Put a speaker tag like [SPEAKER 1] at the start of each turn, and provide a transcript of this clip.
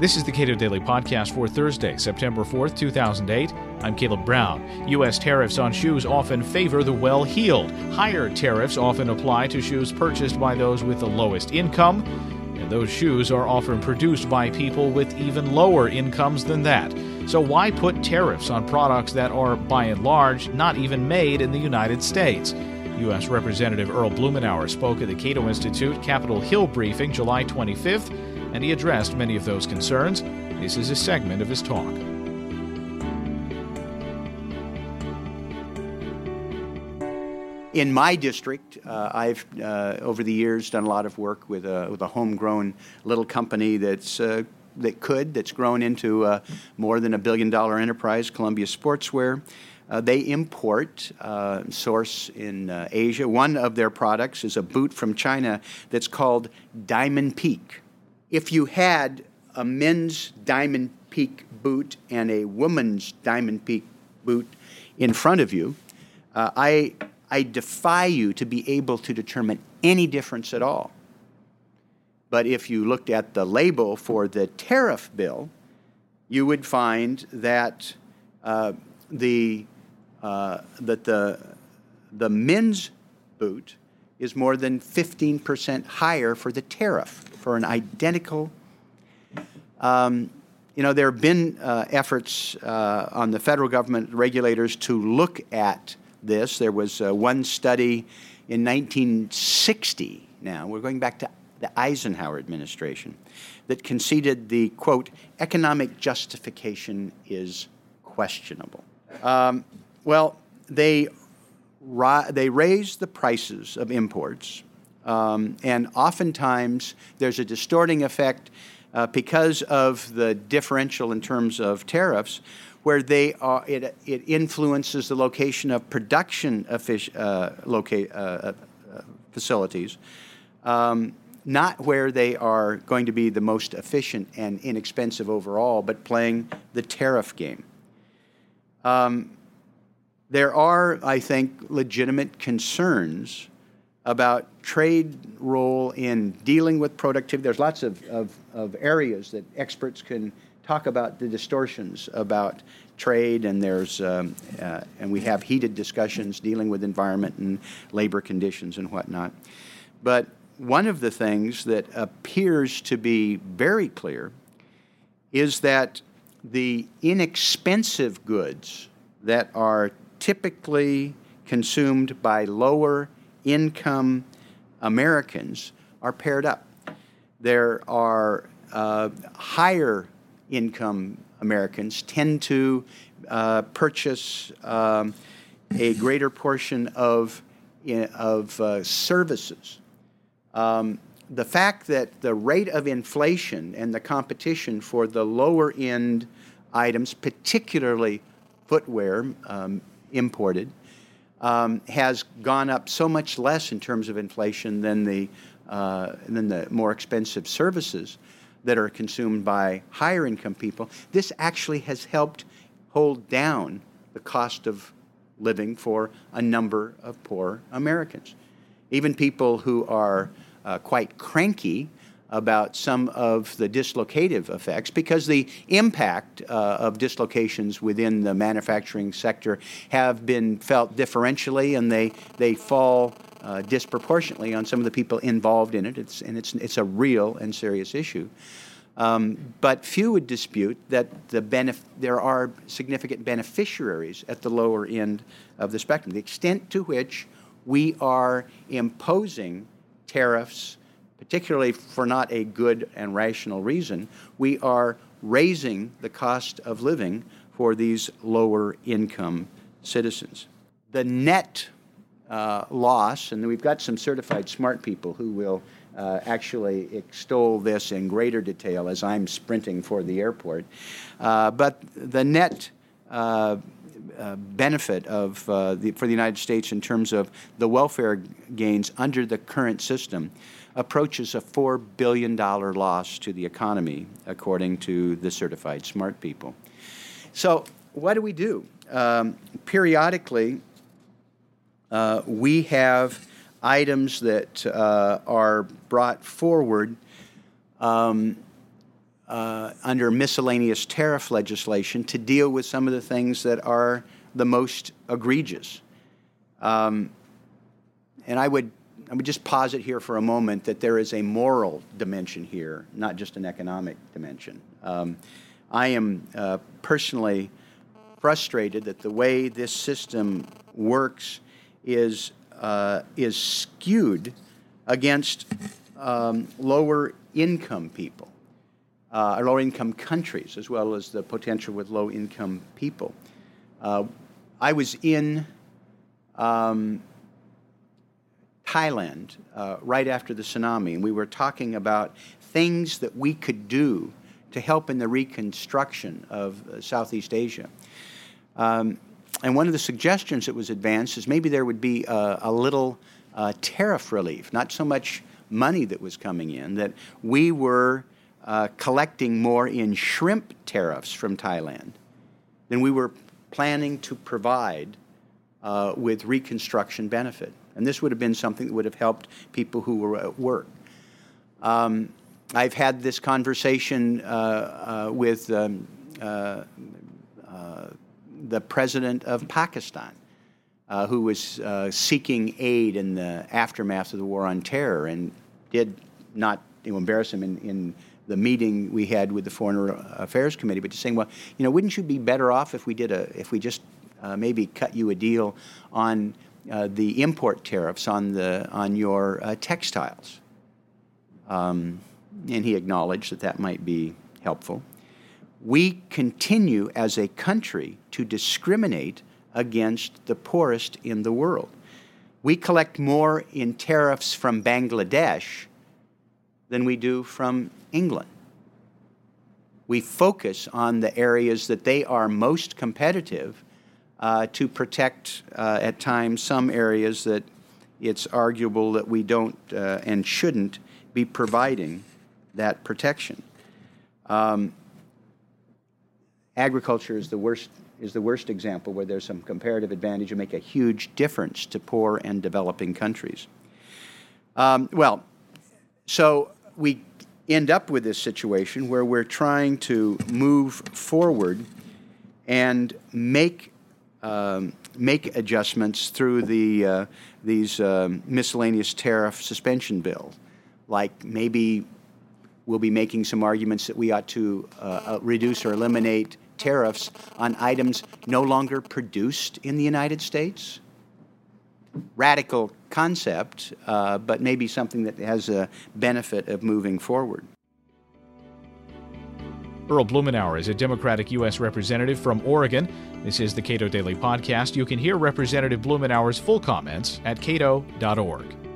[SPEAKER 1] This is the Cato Daily Podcast for Thursday, September 4th, 2008. I'm Caleb Brown. U.S. tariffs on shoes often favor the well heeled. Higher tariffs often apply to shoes purchased by those with the lowest income, and those shoes are often produced by people with even lower incomes than that. So, why put tariffs on products that are, by and large, not even made in the United States? U.S. Representative Earl Blumenauer spoke at the Cato Institute Capitol Hill briefing July 25th and he addressed many of those concerns. This is a segment of his talk.
[SPEAKER 2] In my district, uh, I've uh, over the years done a lot of work with a, with a homegrown little company that's uh, that could that's grown into uh, more than a billion dollar enterprise, Columbia Sportswear. Uh, they import, uh, source in Asia. One of their products is a boot from China that's called Diamond Peak if you had a men's Diamond Peak boot and a woman's Diamond Peak boot in front of you, uh, I, I defy you to be able to determine any difference at all. But if you looked at the label for the tariff bill, you would find that uh, the uh, that the the men's boot is more than 15% higher for the tariff for an identical. Um, you know, there have been uh, efforts uh, on the federal government regulators to look at this. There was uh, one study in 1960 now, we're going back to the Eisenhower administration, that conceded the quote, economic justification is questionable. Um, well, they ri- they raise the prices of imports, um, and oftentimes there's a distorting effect uh, because of the differential in terms of tariffs, where they are it, it influences the location of production uh, loca- uh, uh, facilities. Um, not where they are going to be the most efficient and inexpensive overall, but playing the tariff game. Um, there are, I think, legitimate concerns about trade role in dealing with productivity. There's lots of, of, of, areas that experts can talk about the distortions about trade, and there's um, uh, and we have heated discussions dealing with environment and labor conditions and whatnot. But one of the things that appears to be very clear is that the inexpensive goods that are typically consumed by lower income Americans are paired up. There are uh, higher income Americans tend to uh, purchase um, a greater portion of, of uh, services. Um, the fact that the rate of inflation and the competition for the lower end items, particularly footwear, um, imported um, has gone up so much less in terms of inflation than the, uh, than the more expensive services that are consumed by higher income people. This actually has helped hold down the cost of living for a number of poor Americans. Even people who are uh, quite cranky about some of the dislocative effects because the impact uh, of dislocations within the manufacturing sector have been felt differentially and they, they fall uh, disproportionately on some of the people involved in it. It's, and it's, it's a real and serious issue. Um, but few would dispute that the benef- there are significant beneficiaries at the lower end of the spectrum. The extent to which we are imposing tariffs particularly for not a good and rational reason, we are raising the cost of living for these lower income citizens. The net uh, loss, and we've got some certified smart people who will uh, actually extol this in greater detail as I'm sprinting for the airport. Uh, but the net uh, uh, benefit of, uh, the, for the United States in terms of the welfare gains under the current system approaches a $4 billion loss to the economy, according to the certified smart people. So, what do we do? Um, periodically, uh, we have items that uh, are brought forward um, uh, under miscellaneous tariff legislation to deal with some of the things that are the most egregious. Um, and I would, I would just posit here for a moment that there is a moral dimension here, not just an economic dimension. Um, I am uh, personally frustrated that the way this system works is, uh, is skewed against um, lower income people, uh, or lower income countries, as well as the potential with low income people. Uh, I was in um, Thailand uh, right after the tsunami, and we were talking about things that we could do to help in the reconstruction of uh, Southeast Asia. Um, and one of the suggestions that was advanced is maybe there would be a, a little uh, tariff relief, not so much money that was coming in, that we were uh, collecting more in shrimp tariffs from Thailand than we were planning to provide uh, with reconstruction benefit. And this would have been something that would have helped people who were at work. Um, I've had this conversation uh, uh with um, uh, uh, the president of Pakistan, who was seeking aid in the aftermath of the war on terror and did not embarrass him in, in the meeting we had with the Foreign Affairs Committee, but just saying, well, you know, wouldn't you be better off if we did a, if we just uh, maybe cut you a deal on uh, the import tariffs on the on your uh, textiles? Um, and he acknowledged that that might be helpful. We continue as a country to discriminate against the poorest in the world. We collect more in tariffs from Bangladesh than we do from England. We focus on the areas that they are most competitive uh, to protect, uh, at times, some areas that it's arguable that we don't uh, and shouldn't be providing that protection. Um, agriculture is the worst is the worst example where there's some comparative advantage and make a huge difference to poor and developing countries. Um, well, so we end up with this situation where we're trying to move forward and make um, make adjustments through the uh, these um, miscellaneous tariff suspension bills, like maybe we'll be making some arguments that we ought to uh, uh, reduce or eliminate tariffs on items no longer produced in the United States radical concept, uh, but maybe something that has a benefit of moving forward.
[SPEAKER 1] Earl Blumenauer is a Democratic U.S. Representative from Oregon. This is the Cato Daily Podcast. You can hear Representative Blumenauer's full comments at cato.org.